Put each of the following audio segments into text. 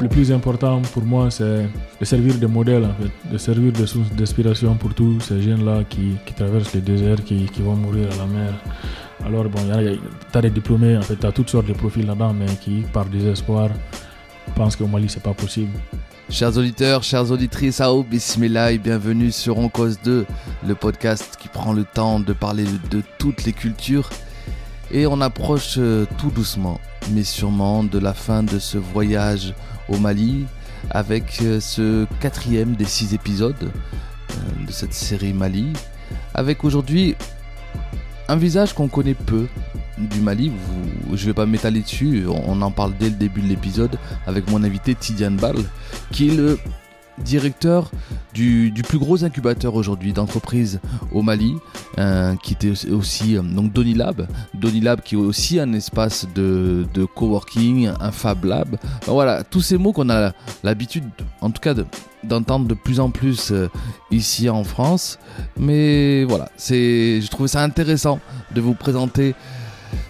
Le plus important pour moi, c'est de servir de modèle, en fait, de servir de source d'inspiration pour tous ces jeunes-là qui, traversent le désert, qui, vont mourir à la mer. Alors, bon, tu as des diplômés, en fait, tu as toutes sortes de profils là-dedans, mais qui, par désespoir, pensent qu'au Mali, c'est pas possible. Chers auditeurs, chères auditrices, Aou Bismillah bienvenue sur On Cause 2, le podcast qui prend le temps de parler de toutes les cultures. Et on approche euh, tout doucement, mais sûrement, de la fin de ce voyage au Mali avec euh, ce quatrième des six épisodes euh, de cette série Mali. Avec aujourd'hui un visage qu'on connaît peu du Mali. Je vais pas m'étaler dessus, on en parle dès le début de l'épisode avec mon invité Tidiane Bal, qui est le directeur du, plus gros incubateur aujourd'hui d'entreprise au Mali, euh, qui était aussi euh, donc Donilab. Donilab qui est aussi un espace de, coworking, un Fab Lab. Voilà, tous ces mots qu'on a l'habitude, en tout cas, de- d'entendre de plus en plus euh, ici en France. Mais voilà, c'est, je trouvais ça intéressant de vous présenter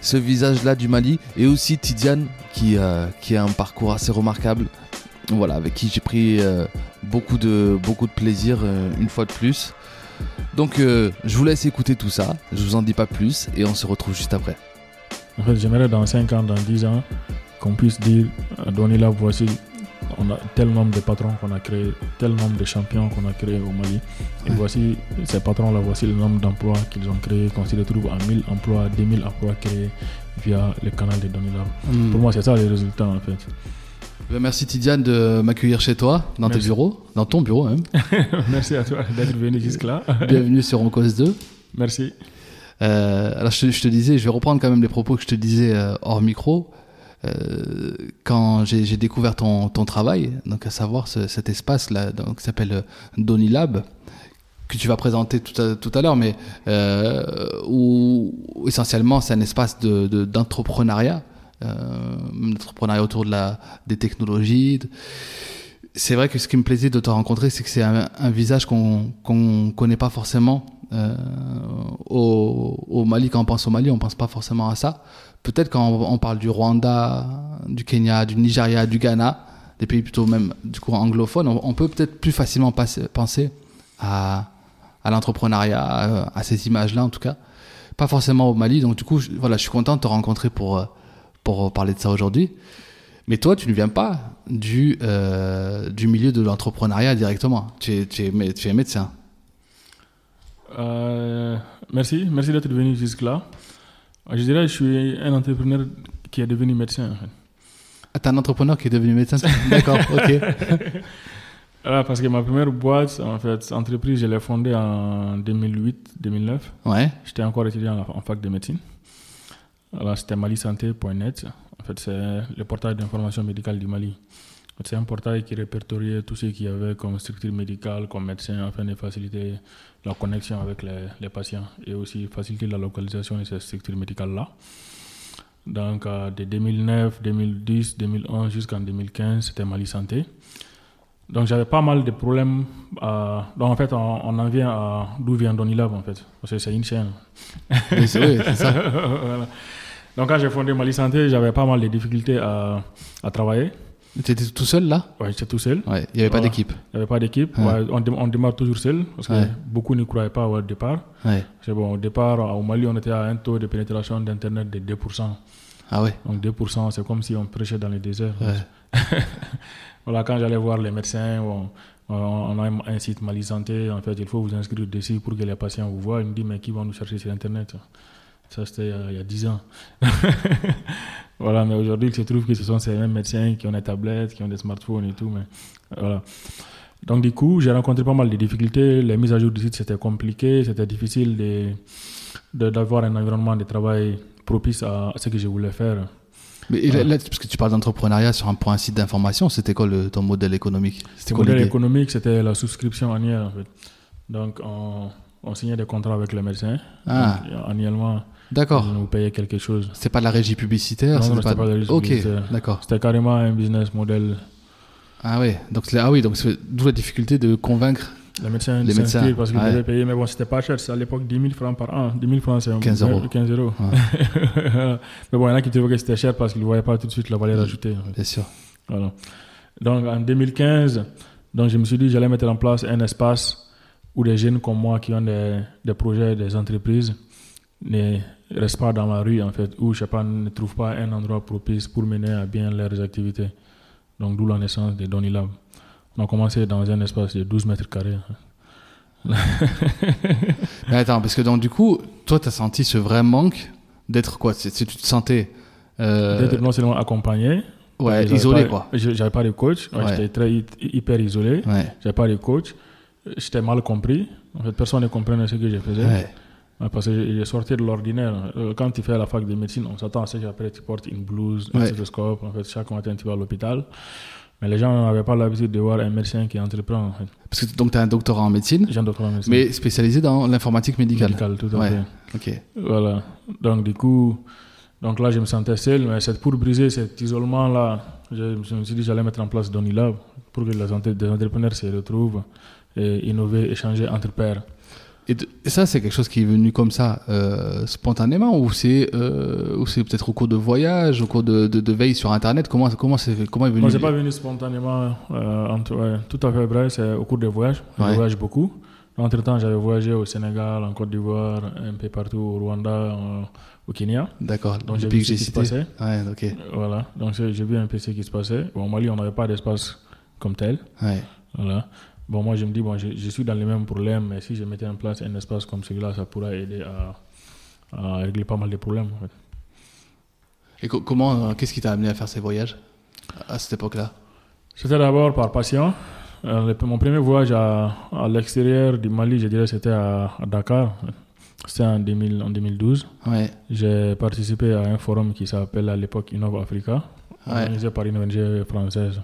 ce visage-là du Mali et aussi Tidiane qui a un parcours assez remarquable. Voilà, avec qui j'ai pris euh, beaucoup, de, beaucoup de plaisir euh, une fois de plus. Donc euh, je vous laisse écouter tout ça, je vous en dis pas plus et on se retrouve juste après. En fait, j'aimerais dans 5 ans, dans 10 ans, qu'on puisse dire, donner là, voici, on a tel nombre de patrons qu'on a créés, tel nombre de champions qu'on a créés au Mali. Et Ouais. voici ces patrons-là, voici le nombre d'emplois qu'ils ont créés, qu'on s'y retrouve à 1000 emplois, 2000 emplois créés via le canal de Donilab. Pour moi, c'est ça les résultats en fait. Ben, Merci Tidiane de m'accueillir chez toi, dans tes bureaux, dans ton bureau même. Merci à toi d'être venu jusque-là. Bienvenue sur On Cause 2. Merci. Euh, alors je te, je te disais, je vais reprendre quand même les propos que je te disais euh, hors micro. Euh, quand j'ai découvert ton, ton travail, donc à savoir ce- cet espace là, donc, qui s'appelle euh, Donilab, que tu vas présenter tout à, tout à l'heure, mais euh, où, essentiellement c'est un espace de- de- d'entrepreneuriat, euh, autour de la, des technologies. c'est vrai que ce qui me plaisait de te rencontrer, c'est que c'est un, visage qu'on qu'on connaît pas forcément euh, au, au Mali. Quand on pense au Mali, on pense pas forcément à ça. Peut-être quand on, parle du Rwanda, du Kenya, du Nigeria, du Ghana, des pays plutôt même du coup anglophones, on, peut peut-être plus facilement passer- penser à, à l'entrepreneuriat, à, à ces images-là en tout cas. Pas forcément au Mali. Donc du coup, je, voilà, je suis content de te rencontrer pour, euh, pour parler de ça aujourd'hui. Mais toi, tu ne viens pas du, euh, du milieu de l'entrepreneuriat directement. Tu es, tu es, mé- tu es médecin. Euh, merci, merci d'être venu jusque-là. Je dirais que je suis un entrepreneur qui est devenu médecin. En fait. Ah, t'es un entrepreneur qui est devenu médecin? D'accord, ok. Voilà, parce que ma première boîte, en fait, entreprise, je l'ai fondée en 2008-2009. Ouais, J'étais encore étudiant en fac de médecine. Alors, c'était malisanté.net. En fait, c'est le portail d'information médicale du Mali. C'est un portail qui répertoriait tout ce qu'il y avait comme structure médicale, comme médecin, afin de faciliter la connexion avec les, les patients et aussi faciliter la localisation de ces structures médicales-là. Donc, euh, de 2009, 2010, 2011 jusqu'en 2015, c'était Mali Santé. Donc, j'avais pas mal de problèmes. euh, donc, en fait, on, on en vient à d'où vient Donilab, en fait. Parce que c'est une chaîne. Oui, c'est ça. Voilà. Donc, quand j'ai fondé Mali Santé, j'avais pas mal de difficultés à, à travailler. Tu étais tout seul là? Ouais, j'étais tout seul. Ouais, il n'y avait pas Voilà. d'équipe. Il n'y avait pas d'équipe. Ouais. Ouais, on, on démarre toujours seul parce que beaucoup ne croyaient pas au départ. Ouais. C'est bon, au départ, au Mali, on était à un taux de pénétration d'Internet de 2%. Ah ouais. Donc 2%, c'est comme si on prêchait dans le désert. Ouais. voilà, quand j'allais voir les médecins, on, on- on a un site Mali Santé, en fait, il faut vous inscrire dessus pour que les patients vous voient. Ils me disent, mais qui va nous chercher sur Internet? Ça, c'était euh, il y a 10 ans. voilà, mais aujourd'hui, il se trouve que ce sont ces mêmes médecins qui ont des tablettes, qui ont des smartphones et tout. Mais voilà. Donc, du coup, j'ai rencontré pas mal de difficultés. Les mises à jour du site, c'était compliqué. C'était difficile de- de- d'avoir un environnement de travail propice à ce que je voulais faire. Mais là, parce que tu parles d'entrepreneuriat sur un, pour un site d'information, c'était quoi le, ton modèle économique? Quoi modèle économique, c'était la souscription annuelle, en fait. Donc, on, on signait des contrats avec les médecins. Ah. Annuellement, D'accord. ils nous payaient quelque chose. C'était pas de la régie publicitaire Non, c'était non, c'était pas de la régie Ok, publicitaire. d'accord. C'était carrément un business model. Ah ouais, donc ah oui, donc c'est d'où la difficulté de convaincre. Les médecins Les médecins, parce qu'ils ouais. devaient payer, mais bon, c'était pas cher. C'est à l'époque 10 000 francs par an. 10 000 francs, c'est un- 15 euros. 15 euros. mais bon, il y en a qui trouvaient que c'était cher parce qu'ils ne voyaient pas tout de suite la valeur ajoutée. en fait. Bien sûr. Voilà. Donc en 2015, donc je me suis dit j'allais mettre en place un espace où des jeunes comme moi qui ont des, des projets, des entreprises, restent pas dans la rue en fait, ou je sais pas, ne trouvent pas un endroit propice pour mener à bien leurs activités. Donc d'où la naissance de Donny Lab. On a commencé dans un espace de 12 mètres carrés. Mais attends, parce que donc du coup, toi, tu as senti ce vrai manque d'être quoi? C'est- tu te sentais euh, D'être non seulement accompagné, ouais, isolé pas- quoi. J'avais pas de coach, Ouais, Ouais. j'étais très hy- hyper isolé. Ouais. J'avais pas de coach. J'étais mal compris. En fait, personne ne comprenait ce que je faisais. Parce que j'ai sorti de l'ordinaire. Euh, Quand tu fais la fac de médecine, on s'attend à ce qu'après tu portes une blouse, un Ouais. stéthoscope. En fait, chaque matin tu vas à l'hôpital. Mais les gens n'avaient pas l'habitude de voir un médecin qui entreprend. En fait. Parce que donc tu as un doctorat en médecine, J'ai un doctorat en médecine. mais spécialisé dans l'informatique médicale. médical, tout à Ouais. fait. Ok. Voilà. Donc, du coup, donc là, je me sentais seul, mais c'est pour briser cet isolement-là. Je, je me suis dit que j'allais mettre en place Donilab pour que les, entrepreneurs se retrouvent et innover, échanger entre pairs. Et, de- et ça, c'est quelque chose qui est venu comme ça, euh, spontanément, ou c'est euh, ou c'est peut-être au cours de voyage, au cours de, de, de veille sur Internet? Comment comment c'est comment est venu Moi, c'est pas venu spontanément. euh, entre- ouais, tout à fait vrai, c'est au cours des voyages. Je Ouais. voyage beaucoup. Entre-temps, j'avais voyagé au Sénégal, en Côte d'Ivoire, un peu partout, au Rwanda, euh, au Kenya. D'accord. Donc, j'ai Depuis vu que ce j'ai qui se cité. passait. Ouais, ok. Voilà. Donc, j'ai vu un peu ce qui se passait. Au Mali, on n'avait pas d'espace comme tel. Ouais. Voilà. Bon, moi, je me dis, bon, je, je suis dans les mêmes problèmes, mais si je mettais en place un espace comme celui-là, ça pourrait aider à, à régler pas mal de problèmes. en fait. Et co- comment, euh, qu'est-ce qui t'a amené à faire ces voyages à cette époque-là? C'était d'abord par passion. Euh, le- mon premier voyage à, à l'extérieur du Mali, je dirais, c'était à, à Dakar. C'était en, 2000 en 2012. Ouais. J'ai participé à un forum qui s'appelle à l'époque Innov Africa, Ouais. organisé par une ONG française.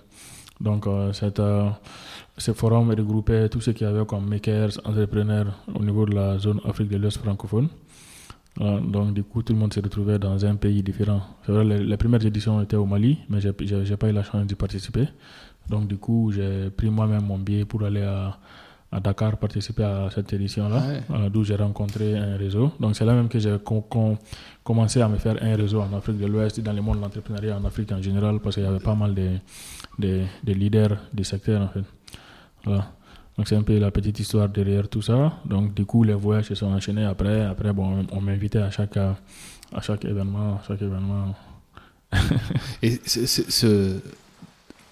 Donc, euh, cette, euh, ce forum regroupait tous ceux qui avaient comme makers, entrepreneurs au niveau de la zone Afrique de l'Ouest francophone. Euh, donc, du coup, tout le monde se retrouvait dans un pays différent. C'est vrai, les, les premières éditions étaient au Mali, mais j'ai- j'ai pas eu la chance d'y participer. Donc, du coup, j'ai pris moi-même mon billet pour aller à, à Dakar participer à cette édition-là, Ouais. euh, d'où j'ai rencontré un réseau. Donc, c'est là même que j'ai com- com- commencé à me faire un réseau en Afrique de l'Ouest et dans le monde de l'entrepreneuriat en Afrique en général, parce qu'il y avait pas mal de, de, de leaders du secteur, en fait. Voilà. Donc, c'est un peu la petite histoire derrière tout ça. Donc, du coup, les voyages se sont enchaînés après. Après, bon, on m'invitait à chaque, à chaque événement, chaque événement. Et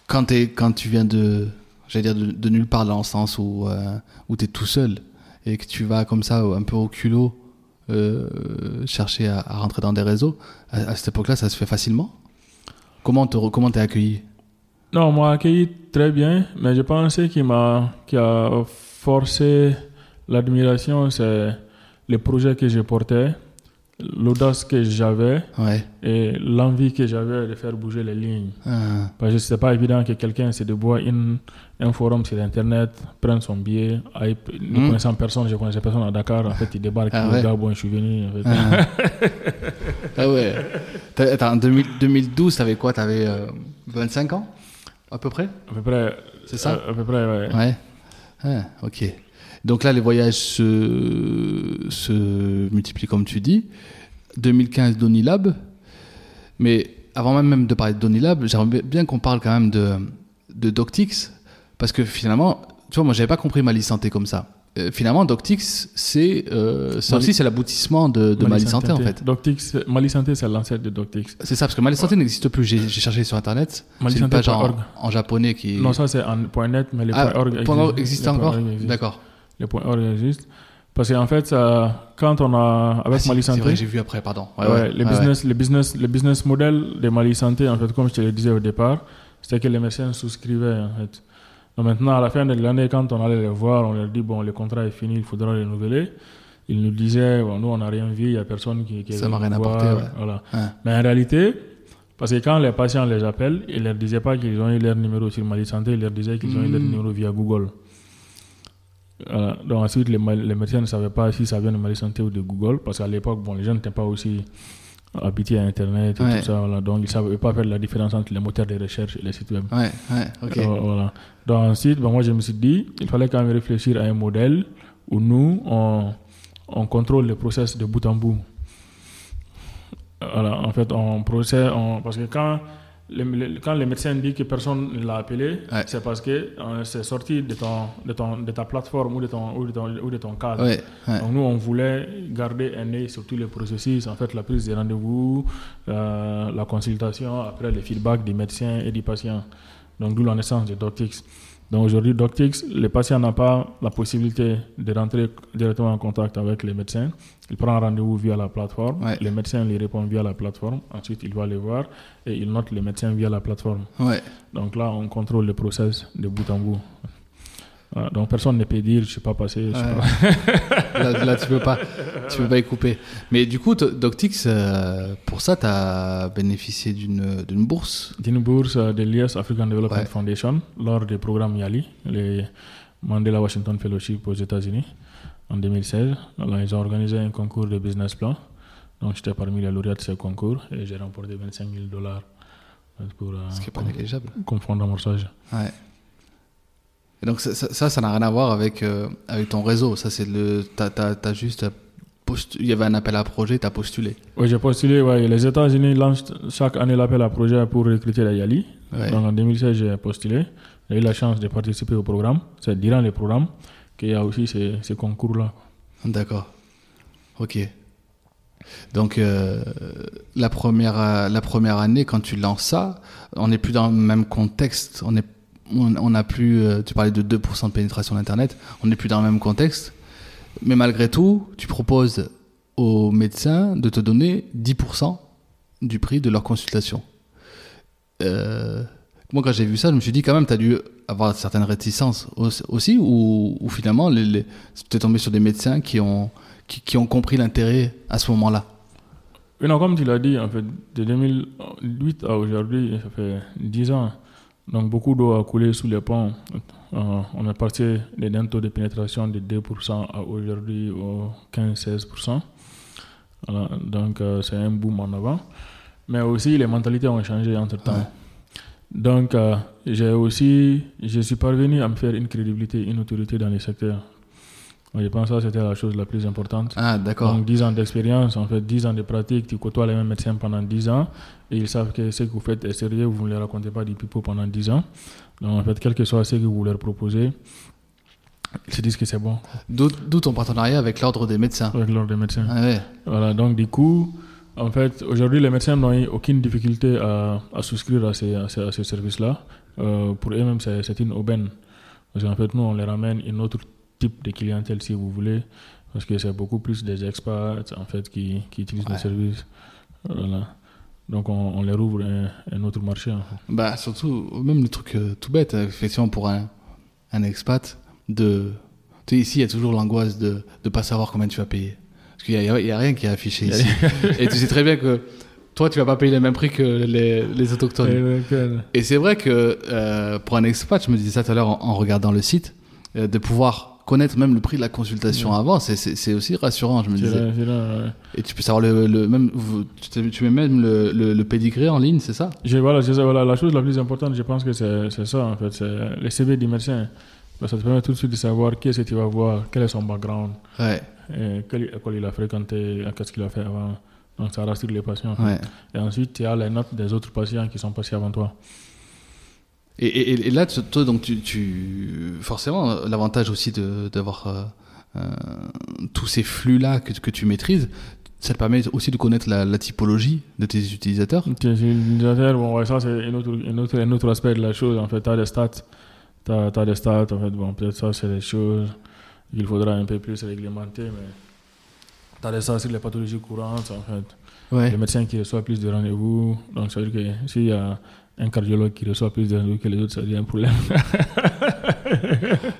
quand, t'es- quand tu viens de, dire de, nulle part dans le sens où, euh, où tu es tout seul et que tu vas comme ça un peu au culot euh, chercher à, rentrer dans des réseaux, à, cette époque-là, ça se fait facilement? Comment t'es accueilli? Non, on m'a accueilli très bien, mais je pensais qu'il m'a, qui a forcé l'admiration, c'est le projet que je portais, l'audace que j'avais Ouais. et l'envie que j'avais de faire bouger les lignes. Ah, Parce que c'est pas évident que quelqu'un se déboie une, un forum sur Internet, prenne son billet, aille, ne Hmm. connaissant personne, je connaissais personne à Dakar, en fait, il débarque, Ah il ouais. regarde, bon, je suis venu. En fait. ah. Ah ouais. T'as- Attends, en 2000 2012, t'avais quoi? T'avais euh, 25 ans? À peu près? À peu près. C'est ça? À, à peu près, ouais. Ouais. Ah, ok. Donc là, les voyages se, se multiplient, comme tu dis. 2015, Donilab. Mais avant même- de parler de Donilab, j'aimerais bien qu'on parle quand même de, de Doctix. Parce que finalement, tu vois, moi, j'avais pas compris Mali Santé comme ça. Euh, finalement, Doctix, c'est euh, ça Mali- aussi, c'est l'aboutissement de, de Mali, Santé, en fait. Doctix, Mali Santé, c'est l'ancêtre de Doctix. C'est ça, parce que Mali Santé n'existe plus. J'ai cherché sur Internet. Mali Santé page en, japonais qui. Non, ça c'est en point .net, mais les ah, points .org point org existent. existe encore. D'accord. Les points .org existent. Parce qu'en fait, ça, quand on a, avec Ah, Mali c'est Santé, vrai, j'ai vu après, pardon. Ouais, ouais, ouais, les, business, les, business, les business model de Mali Santé, en fait, comme je te le disais au départ, c'était que les médecins souscrivaient, en fait. Donc maintenant, à la fin de l'année, quand on allait les voir, on leur dit, bon, le contrat est fini, il faudra le renouveler. Ils nous disaient, bon, nous, on n'a rien vu, il n'y a personne qui, qui Ça m'a rien voir, apporté, ouais. Voilà. ouais. Mais en réalité, Parce que quand les patients les appellent, ils ne leur disaient pas qu'ils ont eu leur numéro sur Mali Santé, ils leur disaient qu'ils ont eu leur Mm. numéro via Google. Voilà. Donc ensuite, les, les médecins ne savaient pas si ça vient de Mali Santé ou de Google, parce qu'à l'époque, bon, les gens n'étaient pas aussi habitués à Internet et Ouais. tout ça. Voilà. Donc ils ne savaient pas faire la différence entre les moteurs de recherche et les sites web. Ouais, ouais, ok. Euh, voilà. Donc ensuite, ben, moi je me suis dit, il fallait quand même réfléchir à un modèle où nous, on, on contrôle le process de bout en bout. Voilà, en fait, on procède, on- parce que quand le, le- quand le médecin dit que personne ne l'a appelé, Ouais. c'est parce que euh, c'est sorti de, ton, de, ton, de ta plateforme ou de ton, ou de ton, ou de ton cadre. Ouais, ouais. Donc nous, on voulait garder un œil sur tous les processus, en fait, la prise des rendez-vous, euh, la consultation, après les feedbacks des médecins et des patients. Donc d'où la naissance de Doctix. Donc aujourd'hui, Doctix, le patient n'a pas la possibilité de rentrer directement en contact avec les médecins. Il prend un rendez-vous via la plateforme. Ouais. Les médecins lui répondent via la plateforme. Ensuite, il va les voir et il note les médecins via la plateforme. Ouais. Donc là, on contrôle le process de bout en bout. Voilà. Donc personne ne peut dire je ne suis pas passé. je suis Ouais. pas- là, là, tu peux pas, tu peux pas y couper. Mais du coup, Doctix, euh, pour ça, tu as bénéficié d'une bourse. d'une bourse euh, de l'IS African Development Ouais. Foundation lors du programme YALI, le Mandela Washington Fellowship aux États-Unis en 2016. Alors, ils ont organisé un concours de business plan. Donc, j'étais parmi les lauréats de ce concours et j'ai remporté 25 000 dollars pour euh, Ce qui pas négligeable. comme fonds d'amorçage. Ouais. Et donc, ça, ça, n'a rien à voir avec, euh, avec ton réseau. Ça, c'est le. T'as, t'as, t'as juste. postu- Il y avait un appel à projet, tu as postulé. Oui, j'ai postulé. Ouais, les États-Unis lancent chaque année l'appel à projet pour recruter la YALI. Ouais. Donc, en 2016, j'ai postulé. J'ai eu la chance de participer au programme. C'est durant le programme qu'il y a aussi ces, ces concours-là. D'accord. Ok. Donc, euh, la, première, euh, la première année, quand tu lances ça, on n'est plus dans le même contexte. On est, on, on a plus. euh, tu parlais de 2% de pénétration d'Internet. On n'est plus dans le même contexte. Mais malgré tout, tu proposes aux médecins de te donner 10% du prix de leur consultation. Euh, moi, quand j'ai vu ça, je me suis dit quand même, tu as dû avoir certaines réticences aussi, ou, finalement, les, es tombé sur des médecins qui ont, qui, ont compris l'intérêt à ce moment-là. Oui, non, comme tu l'as dit, en fait, de 2008 à aujourd'hui, ça fait 10 ans. Donc, beaucoup d'eau a coulé sous les ponts. Euh, on est passé d'un taux de pénétration de 2% à aujourd'hui au 15-16%. Voilà, donc, euh, c'est un boom en avant. Mais aussi, les mentalités ont changé entre temps. Ouais. Donc, euh, j'ai aussi, je suis parvenu à me faire une crédibilité, une autorité dans le secteur. Je pense que c'était la chose la plus importante. Ah, d'accord. Donc 10 ans d'expérience, en fait 10 ans de pratique, tu côtoies les mêmes médecins pendant 10 ans et ils savent que ce que vous faites est sérieux, vous ne les racontez pas du pipeau pendant 10 ans. Donc en fait, quel que soit ce que vous leur proposez, ils se disent que c'est bon D'où ton partenariat avec l'ordre des médecins? avec l'ordre des médecins. Ah ouais. Voilà, donc du coup, en fait, aujourd'hui, les médecins n'ont eu aucune difficulté à, à souscrire à ces, à ces, à ces services-là. Euh, pour eux-mêmes, c'est une aubaine. Parce qu'en fait, nous, on les ramène une autre type de clientèle, si vous voulez, parce que c'est beaucoup plus des expats, en fait, qui, qui utilisent Ouais. les services. Voilà. Donc, on, on leur ouvre un, un autre marché, en fait. Bah, surtout, même le truc euh, tout bête, euh, effectivement, pour un, un expat, de. Tu sais, ici, il y a toujours l'angoisse de ne pas savoir combien tu vas payer. Parce qu'il n'y a, rien qui est affiché ici. Et tu sais très bien que toi, tu vas pas payer le même prix que les, les autochtones. Et, Et c'est vrai que euh, pour un expat, je me disais ça tout à l'heure en, en regardant le site, euh, de pouvoir connaître même le prix de la consultation avant, c'est- aussi rassurant, je me disais. là- c'est là, ouais. Et tu peux savoir le, le même, tu, mets même le, le, le pédigré en ligne, c'est ça? Je- voilà, ça, voilà, la chose la plus importante, je pense que c'est c'est ça, en fait, c'est le CV du médecin. Ça te permet tout de suite de savoir qui est-ce que tu vas voir, quel est son background, Ouais, et quelle école il a fréquenté, qu'est-ce qu'il a fait avant. Donc ça rassure les patients. Et ensuite, tu as les notes des autres patients qui sont passés avant toi. Et, et, et là, toi, donc, tu, tu forcément, l'avantage aussi d'avoir euh, euh, tous ces flux-là que, que tu maîtrises, ça te permet aussi de connaître la, la typologie de tes utilisateurs. Ok, c'est l'utilisateur, bon, ouais, ça c'est un autre, un, autre, un autre aspect de la chose. En fait, tu as des stats. Tu as, des stats, en fait, bon, peut-être ça c'est des choses qu'il faudra un peu plus réglementer, mais tu as des stats sur les pathologies courantes, en fait. Ouais. Les médecins qui reçoivent plus de rendez-vous. Donc, ça veut dire que s'il y a un cardiologue qui reçoit plus rendez-vous que les autres, ça devient un problème.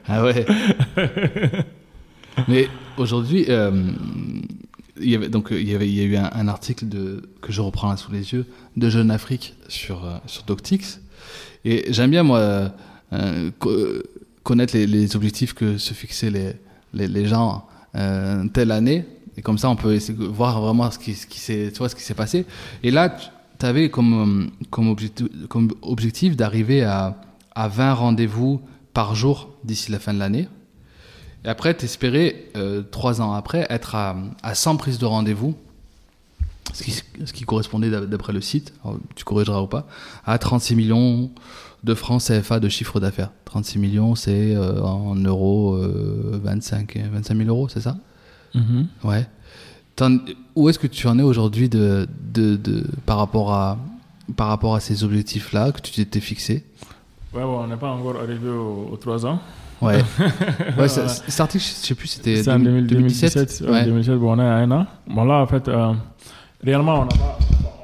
Ah ouais. Mais aujourd'hui, euh, il y donc il y avait il y a eu un, article que je reprends là sous les yeux de Jeune Afrique sur euh, sur Doctix et j'aime bien moi euh, co- connaître les, objectifs que se fixaient les les, les gens telle année et comme ça on peut voir vraiment ce qui ce qui s'est ce qui s'est passé et là tu avais comme euh, comme objectif comme objectif d'arriver à à 20 rendez-vous par jour d'ici la fin de l'année et après, t'espérais, euh, trois ans après, être à, à 100 prises de rendez-vous, ce qui, ce qui correspondait, d'ap- d'après le site, tu corrigeras ou pas, à 36 millions de francs CFA de chiffre d'affaires. 36 millions, c'est euh, en euros euh, 25, 25 000 euros, c'est ça? Mhm. Ouais. Où est-ce que tu en es aujourd'hui de, de, de, par, rapport à, par rapport à ces objectifs-là que tu t'étais fixé? Ouais, bon, on n'est pas encore arrivé aux, aux 3 ans. Ouais. ouais ça- cet article, je sais plus, c'était C'est en 2000- 2017. ouais, Ouais. 2017, bon, on est à un an. Bon, là, en fait, euh, réellement,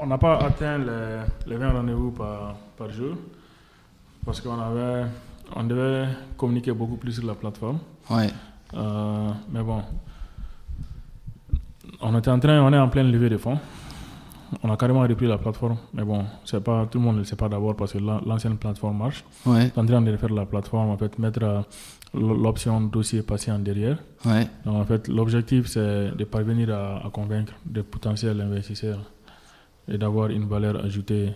on n'a pas, pas atteint les, les 20 rendez-vous par, par jour parce qu'on avait, on devait communiquer beaucoup plus sur la plateforme. Ouais. Euh, mais bon, on était en train, on est en pleine levée de fonds. On a carrément repris la plateforme, mais bon, c'est pas tout le monde ne le sait pas d'abord parce que l'an- l'ancienne plateforme marche. Ouais. On est en train de refaire la plateforme, en fait, mettre euh, l'option dossier patient derrière. Ouais. Donc, en fait, l'objectif, c'est de parvenir à, à convaincre des potentiels investisseurs et d'avoir une valeur ajoutée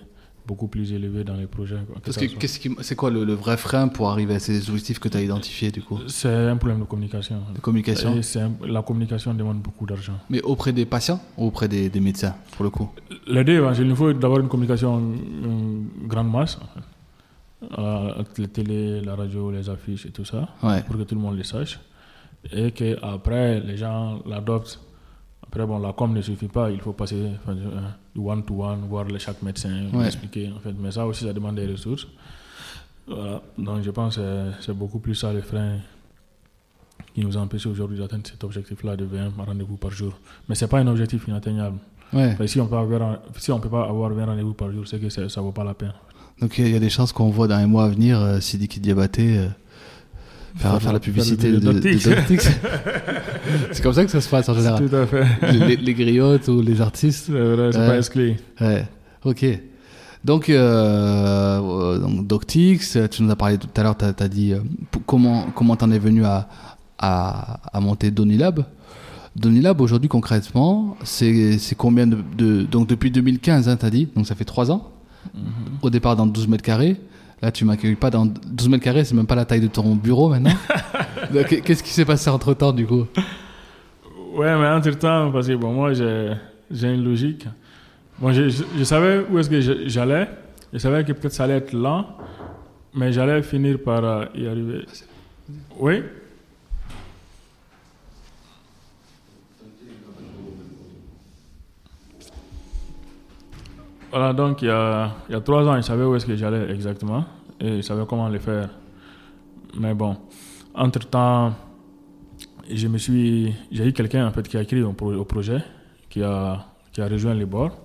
beaucoup plus élevée dans les projets. Parce que soit. qu'est-ce qui, c'est quoi le, le vrai frein pour arriver à ces objectifs que tu as identifiés du coup? C'est un problème de communication. De communication? Et un- la communication demande beaucoup d'argent. Mais auprès des patients ou auprès des, des médecins pour le coup? Les deux, hein, il nous faut d'abord une communication en grande masse. Euh, la télé, la radio, les affiches et tout ça, Ouais. pour que tout le monde le sache. Et qu'après, les gens l'adoptent. Après, bon, la com ne suffit pas, il faut passer enfin, euh, du one-to-one, voir chaque médecin, Ouais. expliquer. En fait. Mais ça aussi, ça demande des ressources. Voilà. Donc, je pense que c'est- c'est beaucoup plus ça le frein qui nous empêche aujourd'hui d'atteindre cet objectif-là de 20 rendez-vous par jour. Mais ce n'est pas un objectif inatteignable. Ouais. Enfin, si on si on peut pas avoir 20 rendez-vous par jour, c'est que ça ne vaut pas la peine. Donc il y, a- il y a des chances qu'on voit dans les mois à venir euh, Sidiki Diabaté euh, faire, Faire faire la publicité faire de, de Doctix. Doctix. c'est comme ça que ça se passe en général. Tout à fait. les, les- griottes ou les artistes. C'est vrai, c'est Ouais. pas exclu. Ouais. Ok. Donc, euh, euh, donc Doctix, tu nous as parlé tout à l'heure, tu as, dit euh, comment comment t'en es venu à, à, à monter Donilab. Donilab, aujourd'hui, concrètement, c'est c'est combien de, de- Donc, depuis 2015, hein, tu as dit, donc ça fait 3 ans. Au départ, dans 12 mètres carrés. Là, tu m'accueilles pas dans 12 mètres carrés, c'est même pas la taille de ton bureau maintenant. Donc, Qu'est-ce qui s'est passé entre temps, du coup? Ouais, mais entre-temps, parce que bon, moi, j'ai une logique. Bon, je, je, je savais où est-ce que j'allais. Je savais que peut-être ça allait être lent, mais j'allais finir par euh, y arriver. Oui? Voilà, donc il y a, il y a trois ans, je savais où est-ce que j'allais exactement et je savais comment le faire. Mais bon, entre-temps, je me suis, j'ai eu quelqu'un en fait qui a écrit au, pro- au projet, qui a, qui a rejoint les bords.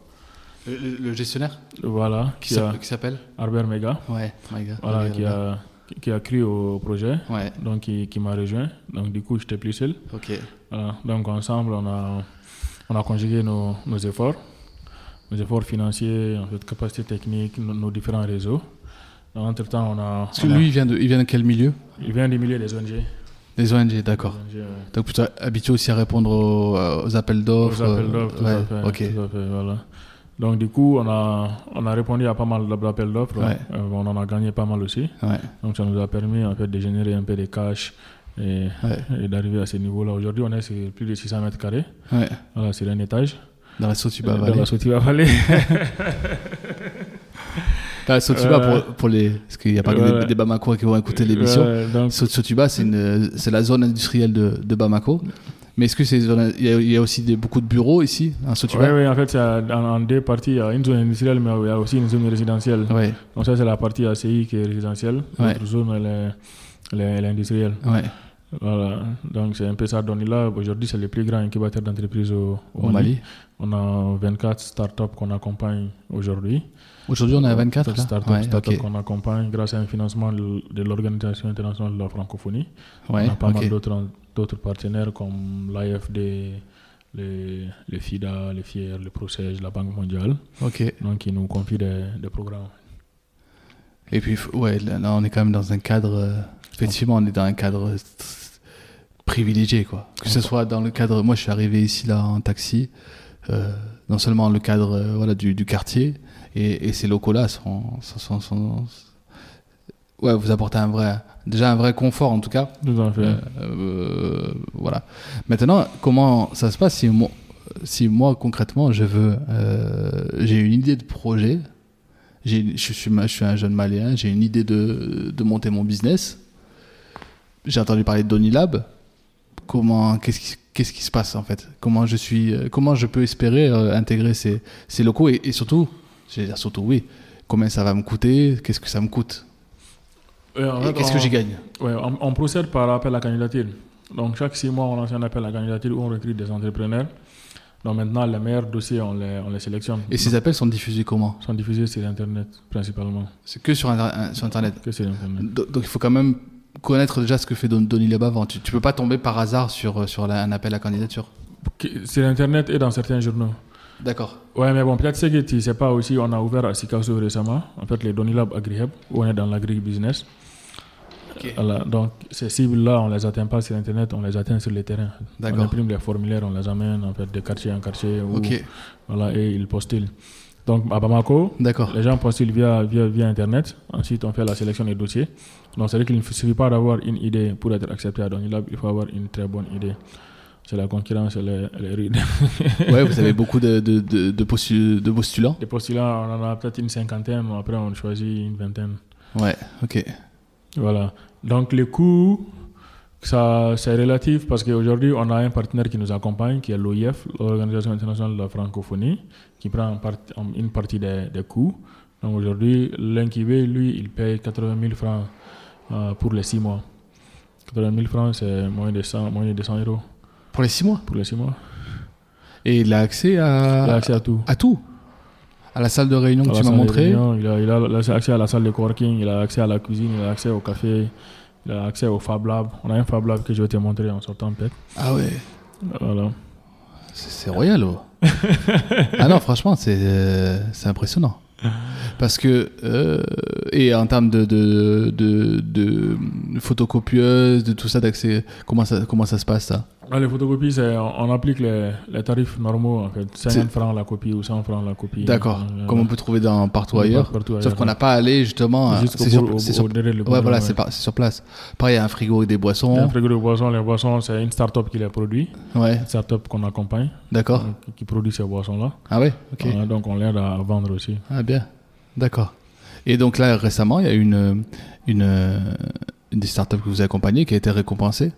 le, le- le gestionnaire Voilà, qui s'appelle- Albert Mega, Ouais, God. voilà, qui a, qui a écrit au projet, Ouais, donc qui, qui m'a rejoint. Donc du coup, j'étais plus seul. ok. Voilà. Donc ensemble, on a, on a conjugué nos, nos efforts, nos efforts financiers, fait, capacité technique, nos, nos différents réseaux. Entre-temps, on a, Parce que a- lui, il vient de, il vient de quel milieu? Il vient des milliers des ONG. Des ONG, d'accord. Ouais. Donc plutôt habitué aussi à répondre aux, euh, aux appels d'offres. Aux appels euh, d'offres, tout ouais, à fait. Ok. tout à fait, voilà. Donc, du coup, on a, on a répondu à pas mal d'appels d'offres. Ouais. Euh, on en a gagné pas mal aussi. Donc, ça nous a permis en fait, de générer un peu de cash et, d'arriver à ce niveau-là. Aujourd'hui, on est sur plus de 600 mètres carrés. Voilà, sur un étage. Dans la Sotuba dans Valley. la Sotiva Valley. Dans la Sotuba Euh, pour, pour les. Parce qu'il n'y a pas que ouais. des, des Bamakois qui vont écouter l'émission. Ouais, Sotuba, c'est la zone industrielle de, de Bamako. Mais est-ce que c'est il y, a, y a aussi des, beaucoup de bureaux ici, à Sotuba Oui, en fait, c'est en, en deux parties. Il y a une zone industrielle, mais il y a aussi une zone résidentielle. Ouais, Donc, ça, c'est la partie ACI qui est résidentielle. Ouais. L'autre zone, elle est, elle est- elle est industrielle. Voilà, donc c'est un peu ça. Donc là, aujourd'hui, c'est le plus grand incubateur d'entreprise au, au Au Mali. Mali. On a 24 startups qu'on accompagne aujourd'hui. Aujourd'hui, on à 24 là? startups, Ouais, qu'on accompagne grâce à un financement de l'Organisation internationale de la francophonie. Ouais, on a pas mal d'autres partenaires comme l'AFD, les, les FIDA, les FIER, le PROCES, la Banque mondiale. Ok. Donc, ils nous confient des, des programmes. Et puis, ouais, là, là, on est quand même dans un cadre. euh, effectivement, on est dans un cadre privilégié, quoi. Que ce soit dans le cadre. Moi, je suis arrivé ici, là, en taxi. euh, non seulement le cadre euh, voilà, du, du quartier, et, et ces locaux-là sont, sont, sont- sont- Ouais, vous apportez un vrai. Déjà un vrai confort, en tout cas. Tout à fait. Voilà. Maintenant, comment ça se passe si moi, si moi concrètement, je veux, j'ai une idée de projet, je suis, ma- je suis un jeune malien, j'ai une idée de, de monter mon business. J'ai entendu parler de Donilab. Comment, qu'est-ce qui, qu'est-ce qui se passe en fait? Comment je suis, euh, comment je peux espérer euh, intégrer ces, ces locaux et, et surtout, je vais dire surtout oui, combien ça va me coûter Qu'est-ce que ça me coûte? Et en fait, qu'est-ce que j'y gagne? Ouais, on, on procède par appel à candidature. Donc, chaque six mois, on lance un appel à candidature où on recrute des entrepreneurs. Donc, maintenant, les meilleurs dossiers, on les, on les sélectionne. Et ces appels sont diffusés comment sont diffusés sur Internet, principalement. C'est que sur, inter- sur internet. Que sur Internet. Do- Donc il faut quand même connaître déjà ce que fait Don- Donny Leb avant. Tu, tu peux pas tomber par hasard sur, sur la- un appel à candidature. Sur Internet et dans certains journaux. D'accord. Ouais, mais bon, peut-être que tu sais pas aussi, on a ouvert à Sikasso récemment, en fait, les Donilab AgriHub, où on est dans l'agri-business. Voilà, donc, ces cibles-là, on les atteint pas sur Internet, on les atteint sur le terrain. On imprime les formulaires, on les amène, en fait, de quartier en quartier, où, voilà, et ils postulent. Donc, à Bamako, les gens postulent via, via, via Internet. Ensuite, on fait la sélection des dossiers. Donc, c'est-à-dire qu'il ne suffit pas d'avoir une idée pour être accepté à Donilab, il faut avoir une très bonne idée. C'est la concurrence, elle est, rude. Ouais, vous avez beaucoup de, de, de, de postu- de postulants. Les postulants, on en a peut-être une cinquantaine, après on choisit une vingtaine. Ouais, ok. Voilà. Donc les coûts, ça, c'est relatif parce qu'aujourd'hui, on a un partenaire qui nous accompagne, qui est l'OIF, l'Organisation internationale de la francophonie, qui prend une partie des, des coûts. Donc aujourd'hui, l'incubé, lui, il paye 80 000 francs euh, pour les 6 mois. 80 000 francs, c'est moins de 100, moins de 100 euros Pour les six mois? pour les 6 mois. Et il a accès à, Il a accès à tout. à tout? À la salle de réunion À que tu m'as montré. Il a, il a accès à la salle de coworking, il a accès à la cuisine, il a accès au café, il a accès au Fab Lab. On a un Fab Lab que je vais te montrer en sortant peut-être. Ah ouais. Voilà. C'est royal. oh. ah non, franchement, c'est euh, impressionnant. Parce que, euh, et en termes de, de, de, de photocopieuse, de tout ça, d'accès, comment ça, comment ça se passe ça? Les photocopies, on, applique les, les tarifs normaux en fait. 50 C'est- francs la copie ou 100 francs la copie. D'accord, Euh, comme on peut trouver dans, partout ailleurs. Partout Sauf qu'on n'a pas à aller justement. Juste C'est au sur, sur- ouais, voilà, ouais. par- sur place. Pareil, il y a un frigo avec des Il y a boissons. un frigo de boissons. Les boissons, c'est une start-up qui les produit. Ouais, Une start-up qu'on accompagne, d'accord. qui produit ces boissons-là. Ah ouais, ok. Donc on l'aide à vendre aussi. Ah bien, d'accord. Et donc là, récemment, il y a une, une, euh, une des startups que vous avez accompagnées qui a été récompensée.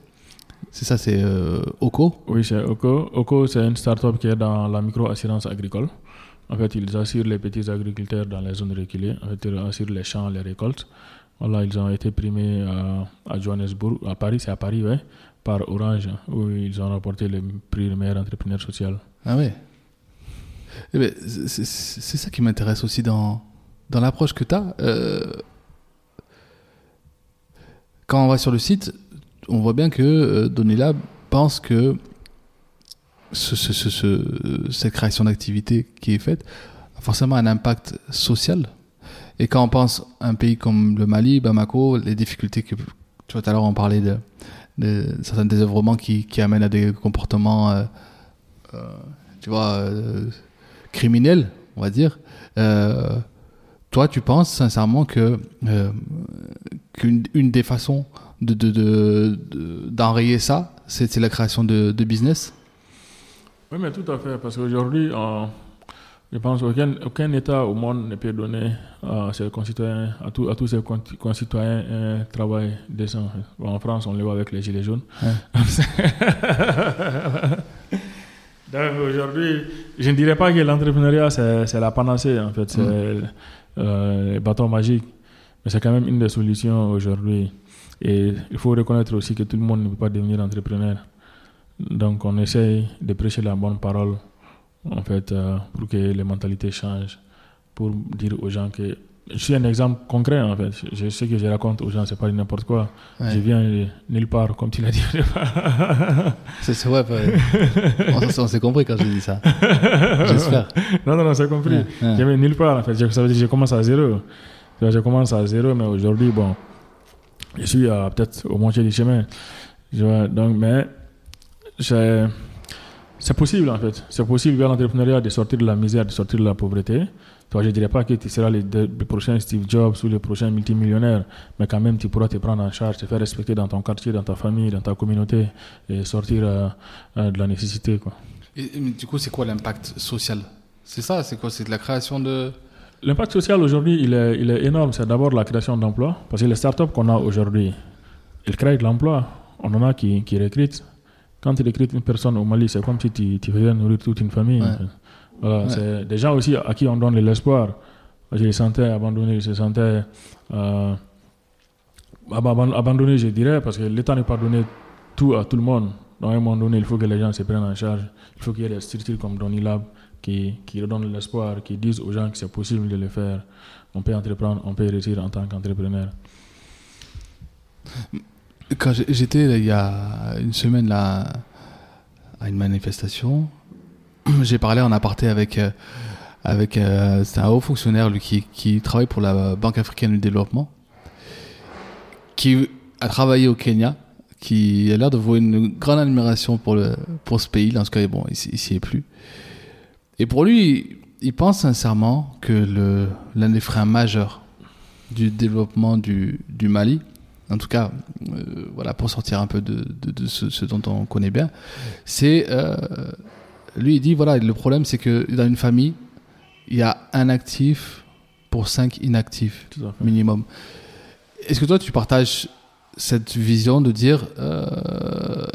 C'est ça, c'est euh, Oco Oui, c'est Oko. Oko, c'est une start-up qui est dans la micro-assurance agricole. En fait, ils assurent les petits agriculteurs dans les zones reculées. En fait, ils assurent les champs, les récoltes. Voilà, ils ont été primés à, à Johannesburg, à Paris, c'est à Paris, ouais, par Orange, où ils ont remporté le prix de meilleur entrepreneur social. Ah ouais. Eh ben, c'est ça qui m'intéresse aussi dans, dans l'approche que tu as. quand on va sur le site, on voit bien que euh, Donelab pense que ce, ce- ce- ce- cette création d'activité qui est faite a forcément un impact social. Et quand on pense à un pays comme le Mali, Bamako, les difficultés que, tu vois, tout à l'heure on parlait de, certains désœuvrements qui, amènent à des comportements, euh, euh, tu vois, criminels, on va dire. Toi, tu penses sincèrement que qu'une une des façons de, de, de- de- d'enrayer ça, c'est, c'est la création de, de business? Oui, mais tout à fait, parce qu'aujourd'hui, euh, je pense qu'aucun aucun État au monde ne peut donner à ses concitoyens, à, tous- à tous ses con- concitoyens un travail décent. En France, on le voit avec les Gilets jaunes. Donc aujourd'hui, je ne dirais pas que l'entrepreneuriat, c'est c'est la panacée, en fait, c'est euh, le bâton magique. Mais c'est quand même une des solutions aujourd'hui. Et il faut reconnaître aussi que tout le monde ne peut pas devenir entrepreneur. Donc on essaye de prêcher la bonne parole, en fait, euh, pour que les mentalités changent, pour dire aux gens que je suis un exemple concret en fait. Je sais que je raconte aux gens, c'est pas n'importe quoi. Ouais. Je viens de nulle part, comme tu l'as dit. C'est ouais. on, s'est compris quand j'ai dit ça. J'espère. non, non, non, c'est compris. Ouais, ouais. Je viens de nulle part en fait. Je- Ça veut dire que je commence à zéro. Je commence à zéro, mais aujourd'hui, bon, je suis à peut-être au moitié du chemin. Donc, mais c'est possible en fait. C'est possible vers l'entrepreneuriat de sortir de la misère, de sortir de la pauvreté. Toi, je ne dirais pas que tu seras le, le prochain Steve Jobs ou le prochain multimillionnaire, mais quand même, tu pourras te prendre en charge, te faire respecter dans ton quartier, dans ta famille, dans ta communauté et sortir euh, euh, de la nécessité. Quoi. Du coup, c'est quoi l'impact social? C'est ça, c'est quoi? C'est de la création de. L'impact social aujourd'hui, il est, il est énorme. C'est d'abord la création d'emplois. Parce que les startups qu'on a aujourd'hui, ils créent de l'emploi. On en a qui, qui recrutent. Quand tu recrutes une personne au Mali, c'est comme si tu, tu faisais nourrir toute une famille. Ouais. Voilà, Ouais. C'est des gens aussi à qui on donne de l'espoir. Je les sentais abandonnés, je les sentais euh, ab- abandonnés, je dirais, parce que l'État n'est pas donné tout à tout le monde. À un moment donné, il faut que les gens se prennent en charge. Il faut qu'il y ait des structures comme Donilab qui, qui redonnent l'espoir, qui disent aux gens que c'est possible de le faire. On peut entreprendre, on peut réussir en tant qu'entrepreneur. Quand j'étais là, il y a une semaine là, à une manifestation, j'ai parlé en aparté avec, euh, avec euh, un haut fonctionnaire lui, qui, qui travaille pour la Banque africaine du développement, qui a travaillé au Kenya, qui a l'air de voir une grande admiration pour, le, pour ce pays. En tout cas, bon, ici, ici est plus. Et pour lui, il pense sincèrement que l'un des freins majeurs du développement du, du Mali, en tout cas, euh, voilà, pour sortir un peu de, de- de ce, ce dont on connaît bien, c'est euh, lui il dit voilà le problème c'est que dans une famille il y a un actif pour cinq inactifs minimum. Est-ce que toi tu partages cette vision de dire euh,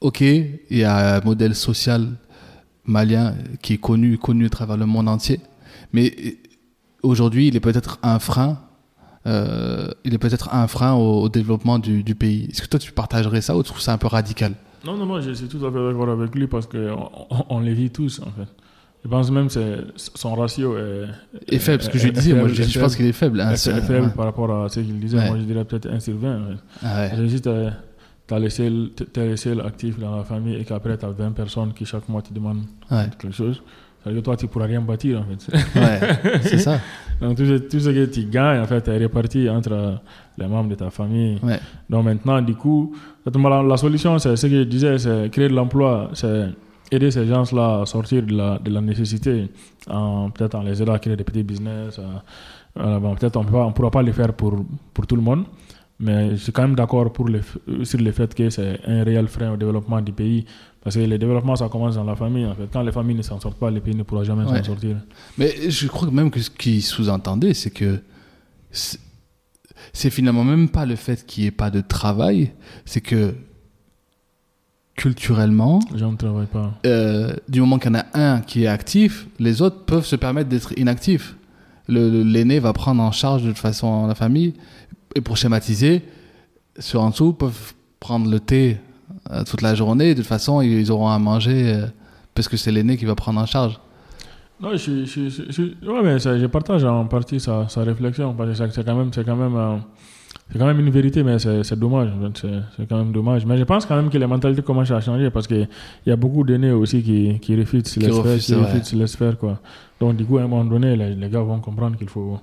ok il y a un modèle social malien qui est connu connu à travers le monde entier, mais aujourd'hui il est peut-être un frein euh, il est peut-être un frein au, au développement du, du pays. Est-ce que toi tu partagerais ça ou tu trouves ça un peu radical? Non, non, moi je suis tout à fait d'accord avec lui parce qu'on on, on les vit tous en fait. Je pense même que son ratio est, Et faible, parce que je est- disais, est moi je, est je pense qu'il est faible. hein, est faible ouais. par rapport à ce qu'il disait. Ouais. Moi je dirais peut-être 1 sur 20. en fait. Ah ouais. Euh, t'as le seul, t'es le seul actif dans la famille et qu'après t'as 20 personnes qui chaque mois te demandent Ouais. quelque chose. Ça veut dire que toi tu pourras rien bâtir en fait. Ouais, c'est ça. Donc tout ce, tout ce que tu gagnes en fait est réparti entre euh, les membres de ta famille. Ouais. Donc maintenant du coup, la, la solution c'est ce que je disais, c'est créer de l'emploi, c'est aider ces gens-là à sortir de la, de la nécessité, peut-être en les aidant à créer des petits business. euh, euh, bon, peut-être on ne pourra pas le faire pour, pour tout le monde, mais je suis quand même d'accord pour le, f- sur le fait que c'est un réel frein au développement du pays. Parce que le développement, ça commence dans la famille. En fait. Quand les familles ne s'en sortent pas, le pays ne pourra jamais Ouais. s'en sortir. Mais je crois que même que ce qu'il sous-entendait, c'est que c'est finalement même pas le fait qu'il n'y ait pas de travail, c'est que culturellement, Les gens ne travaillent pas. euh, du moment qu'il y en a un qui est actif, les autres peuvent se permettre d'être inactifs. L'aîné va prendre en charge de toute façon la famille. Et pour schématiser, ceux en dessous peuvent prendre le thé euh, toute la journée. De toute façon, ils auront à manger euh, parce que c'est l'aîné qui va prendre en charge. Non, je, je, je, ouais, mais ça, je partage en partie sa, sa réflexion. Parce que c'est- quand même, c'est quand même, euh, c'est quand même une vérité, mais c'est dommage. C'est quand même dommage. Mais je pense quand même que les mentalités commencent à changer parce qu'il y a beaucoup d'aînés aussi qui, qui se Qui refusent, qui ouais. quoi. Donc, du coup, à un moment donné, les, les gars vont comprendre qu'il faut,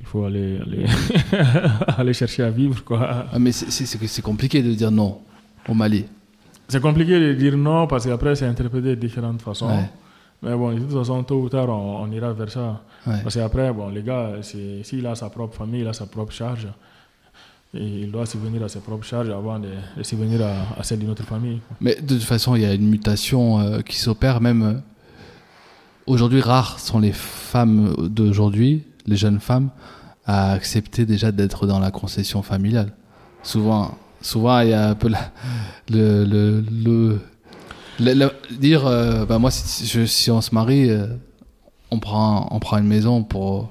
qu'il faut aller, aller, aller chercher à vivre, quoi. Ah, mais c'est- compliqué de dire non au Mali. C'est compliqué de dire non parce qu'après, c'est interprété de différentes façons. Ouais. Mais bon, de toute façon, tôt ou tard, on, on ira vers ça. Ouais. Parce qu'après, bon, les gars, s'il a sa propre famille, il a sa propre charge. Et il doit subvenir à ses propres charges avant de, de subvenir à, à celle d'une autre famille. Mais de toute façon, il y a une mutation euh, qui s'opère même. Aujourd'hui, rares sont les femmes d'aujourd'hui, les jeunes femmes, à accepter déjà d'être dans la concession familiale. Souvent, souvent il y a un peu la- le, le, le- dire, euh, bah moi, si, on se marie, euh, on prend, on prend une maison pour,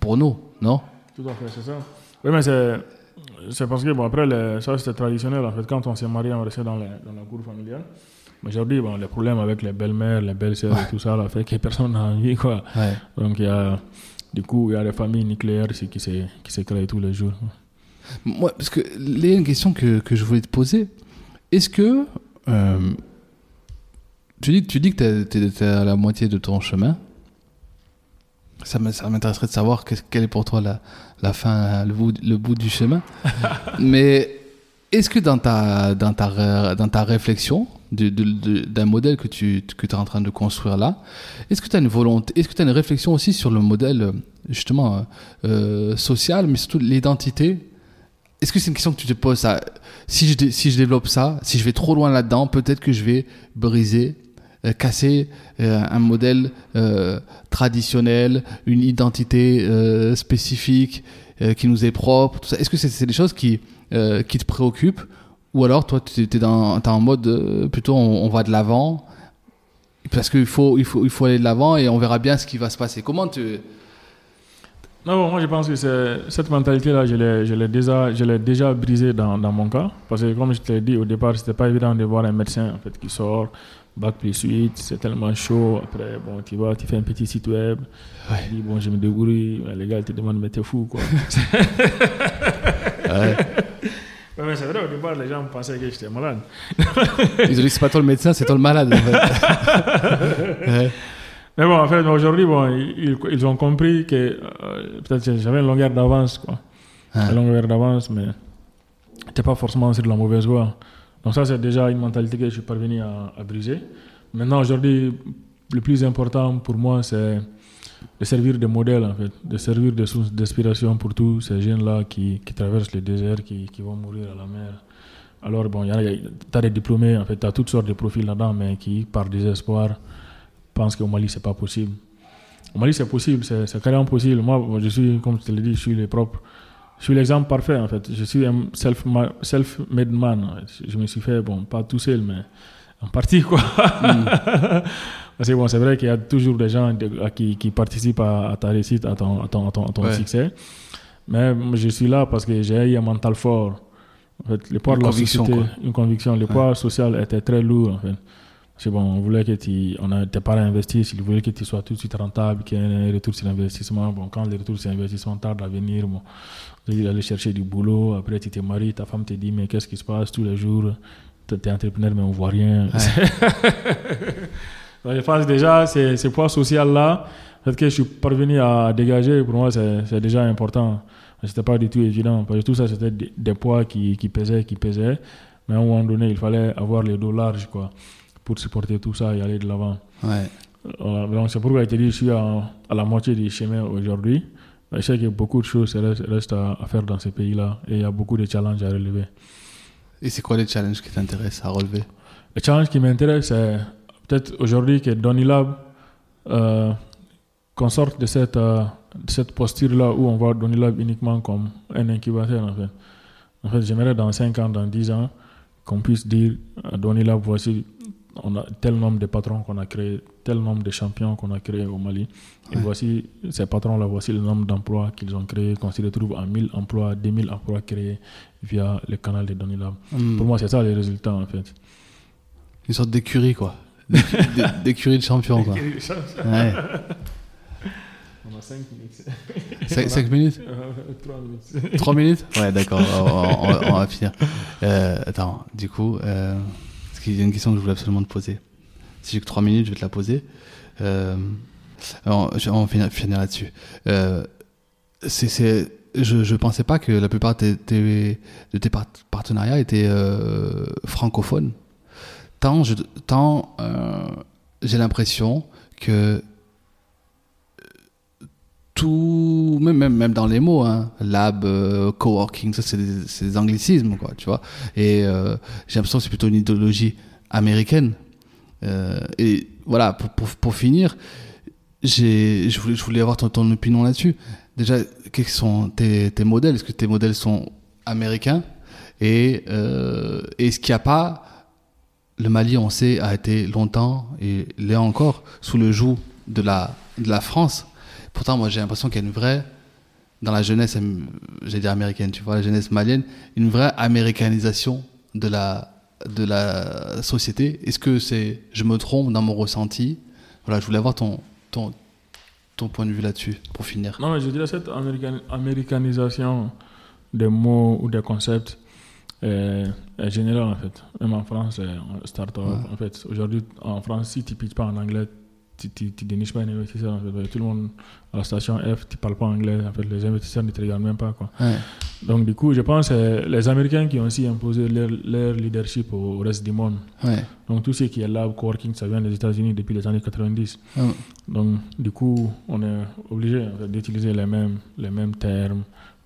pour nous, non? Tout à fait, c'est ça. Oui, mais c'est, c'est parce que, bon, après, le- ça c'était traditionnel. En fait, quand on s'est marié, on restait dans, les- dans la cour familiale. Mais aujourd'hui, bon, les problèmes avec les belles-mères, les belles-sœurs et tout ça, là, fait que personne n'a envie, quoi. Ouais. Donc, il y a, Du coup, il y a des familles nucléaires ici qui se, qui se créent tous les jours. Moi, parce que il y a une question que, que je voulais te poser. Est-ce que. euh, tu, dis, tu dis que tu es, à la moitié de ton chemin. Ça m'intéresserait de savoir quelle est pour toi la, la fin, le bout, le bout du chemin. Mais est-ce que dans ta, dans ta, dans ta réflexion d'un modèle que tu que es en train de construire là, est-ce que tu as une volonté, est-ce que tu as une réflexion aussi sur le modèle justement euh, euh, social, mais surtout l'identité? Est-ce que c'est une question que tu te poses si, je, si je développe ça, si je vais trop loin là-dedans, peut-être que je vais briser, euh, casser un modèle traditionnel, une identité spécifique qui nous est propre. Est-ce que c'est des choses qui, qui te préoccupent ou alors toi tu es, dans, en mode euh, plutôt on, on va de l'avant parce qu'il faut, il faut, il faut aller de l'avant et on verra bien ce qui va se passer. Comment tu... Non, bon, moi je pense que cette mentalité-là, je l'ai, déjà, je déjà brisée dans, dans mon cas. Parce que comme je te l'ai dit au départ, c'était pas évident de voir un médecin en fait, qui sort, bac plus 8, c'est tellement chaud. Après, bon, tu vas, tu fais un petit site web, Ouais. tu dis, bon, je me débrouille. Les gars, ils te demandent, mais t'es fou, quoi. Ouais. Mais c'est vrai, au départ, les gens pensaient que j'étais malade. Ils ont dit c'est pas toi le médecin, c'est toi le malade. en fait. Ouais. Mais bon, en fait, aujourd'hui, bon, ils, ils ont compris que euh, peut-être que j'avais une longueur d'avance, quoi. Ah. Une longueur d'avance, mais t'es pas forcément sur la mauvaise voie. Donc ça, c'est déjà une mentalité que je suis parvenu à, à briser. Maintenant, aujourd'hui, le plus important pour moi, c'est de servir de modèle, en fait, de servir de source d'inspiration pour tous ces jeunes-là qui, qui traversent le désert, qui, qui vont mourir à la mer. Alors, bon, tu as des diplômés, en fait, tu as toutes sortes de profils là-dedans, mais qui, par désespoir, pensent qu'au Mali, c'est pas possible. Au Mali, c'est possible, c'est carrément possible. Moi, je suis, comme je te l'ai dit, je suis le propre. Je suis l'exemple parfait, en fait. Je suis un self- self-made man. Je me suis fait, bon, pas tout seul, mais en partie, quoi. Parce que bon, c'est vrai qu'il y a toujours des gens de- qui, qui participent à, à ta réussite, à ton, à ton, à ton, ton Ouais. succès. Mais je suis là parce que j'ai eu un mental fort. En fait, le poids Une de la conviction, société, quoi. une conviction. Le poids social était très lourd, en fait. C'est bon, on voulait que tu, on tes parents investissent, ils voulaient que tu sois tout de suite rentable, qu'il y ait un retour sur investissement. Bon, quand le retour sur investissement tarde à venir, bon, aller chercher du boulot, après tu te maries, ta femme te dit, mais qu'est-ce qui se passe tous les jours? Tu es entrepreneur, mais on voit rien. Donc, je pense déjà, ces, ces poids sociaux-là, le fait que je suis parvenu à dégager, pour moi, c'est déjà important. C'était pas du tout évident, parce que tout ça, c'était des, des poids qui, qui pesaient, qui pesaient. Mais à un moment donné, il fallait avoir les dos larges, quoi, pour supporter tout ça et aller de l'avant. Ouais. Voilà, donc c'est pourquoi je te dis, je suis à, à la moitié du chemin aujourd'hui. Je sais a beaucoup de choses restent, à, à faire dans ces pays-là et il y a beaucoup de challenges à relever. Et c'est quoi les challenges qui t'intéressent à relever? Le challenge qui m'intéresse, c'est peut-être aujourd'hui que Donny Lab, euh, qu'on sorte de cette, euh, de cette posture-là où on voit Donny Lab uniquement comme un incubateur. En fait, en fait j'aimerais dans 5 ans, dans 10 ans, qu'on puisse dire à Donny Lab, voici, on a tel nombre de patrons qu'on a créés, tel nombre de champions qu'on a créés au Mali. Et Ouais. voici ces patrons-là, voici le nombre d'emplois qu'ils ont créés, qu'on se retrouve à 1000 emplois, 2000 emplois créés via le canal de Donny Lab. Hmm. Pour moi, c'est ça les résultats en fait. Une sorte d'écurie, quoi. D'écu- d'é- D'écurie de champion, quoi. Ouais. On a 5 minutes. 5 minutes 3 minutes. 3 minutes Ouais, d'accord, on, on- on va finir. Euh, attends, du coup, euh, parce qu'il y a une question que je voulais absolument te poser. Si j'ai que 3 minutes, je vais te la poser. Euh, on, je- on va finir, finir là-dessus. Euh, c'est, c'est, je ne pensais pas que la plupart de tes, de tes part- partenariats étaient euh, francophones. Tant, euh, j'ai l'impression que tout, même, même, dans les mots, hein, lab, euh, coworking, ça c'est des, anglicismes, quoi, tu vois. Et euh, j'ai l'impression que c'est plutôt une idéologie américaine. Euh, et voilà, pour, pour, pour finir, je, voulais, je voulais avoir ton, ton opinion là-dessus. Déjà, quels sont tes, tes modèles? Est-ce que tes modèles sont américains? Et euh, est-ce qu'il n'y a pas. Le Mali, on sait, a été longtemps, et l'est encore, sous le joug de la, France. Pourtant, moi, j'ai l'impression qu'il y a une vraie, dans la jeunesse, j'allais dire américaine, tu vois, la jeunesse malienne, une vraie américanisation de la, de la société. Est-ce que c'est, je me trompe dans mon ressenti? Voilà, je voulais avoir ton, ton, ton point de vue là-dessus, pour finir Non, mais je dirais cette américan- américanisation des mots ou des concepts est, est générale en fait. Même en France, c'est start-up. Ouais. En fait, aujourd'hui, en France, si tu ne pitches pas en anglais, tu ne déniches pas un investisseur. En fait. Tout le monde à la station F, tu ne parles pas anglais. En fait, les investisseurs ne te regardent même pas. Quoi. Ouais. Donc, du coup, je pense que les Américains qui ont aussi imposé leur, leur leadership au, reste du monde. Ouais. Donc, tout ce qui est lab, coworking, ça vient des États-Unis depuis les années 90. Ouais. Donc, du coup, on est obligé en fait, d'utiliser les mêmes, les mêmes termes.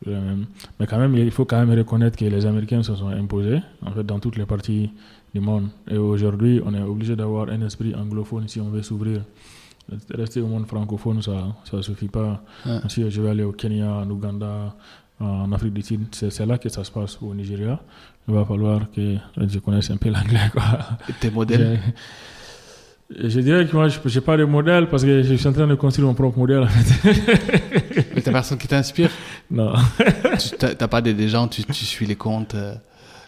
Mais quand même, il faut quand même reconnaître que les Américains se sont imposés en fait, dans toutes les parties du monde. Et aujourd'hui, on est obligé d'avoir un esprit anglophone si on veut s'ouvrir. Rester au monde francophone, ça ne suffit pas. Si je vais aller au Kenya, en Ouganda, en Afrique du Sud, c'est là que ça se passe, au Nigeria. Il va falloir que je connaisse un peu l'anglais. tes modèles Je, dirais que moi, je n'ai pas de modèle parce que je suis en train de construire mon propre modèle. Mais t'as personne qui t'inspire? Non. Tu t'as pas des, des gens, tu, tu suis les comptes, euh,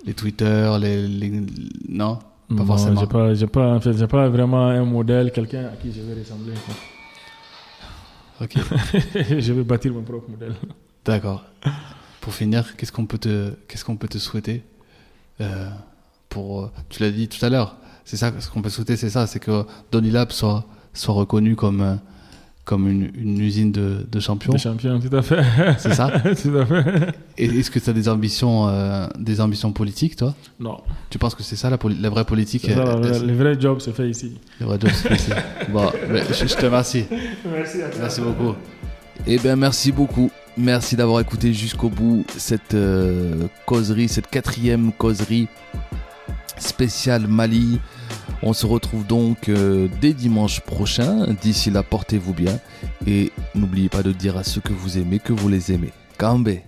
les Twitter, les, les- Non? Pas Non, forcément. J'ai pas, j'ai pas, en fait, j'ai pas vraiment un modèle, quelqu'un à qui je vais ressembler. quoi. Ok, je vais bâtir mon propre modèle. d'accord. Pour finir, qu'est-ce qu'on peut te, qu'est-ce qu'on peut te souhaiter euh, pour, euh, Tu l'as dit tout à l'heure, c'est ça, ce qu'on peut souhaiter, c'est ça, c'est que Donny Lab soit, soit reconnu comme, comme une, une usine de, de champions. Des champions, tout à fait. C'est ça tout à fait. Est-ce que tu as des ambitions, euh, des ambitions politiques, toi? Non, Tu penses que c'est ça la, la vraie politique ça, euh, le, euh, le vrai job se fait ici. le vrai job, c'est ici. Bon, je, je te remercie. Merci à toi. Merci beaucoup. Eh bien, merci beaucoup. Merci d'avoir écouté jusqu'au bout cette euh, causerie, cette quatrième causerie spéciale Mali. On se retrouve donc euh, dès dimanche prochain. D'ici là, portez-vous bien. Et n'oubliez pas de dire à ceux que vous aimez que vous les aimez. Kambé.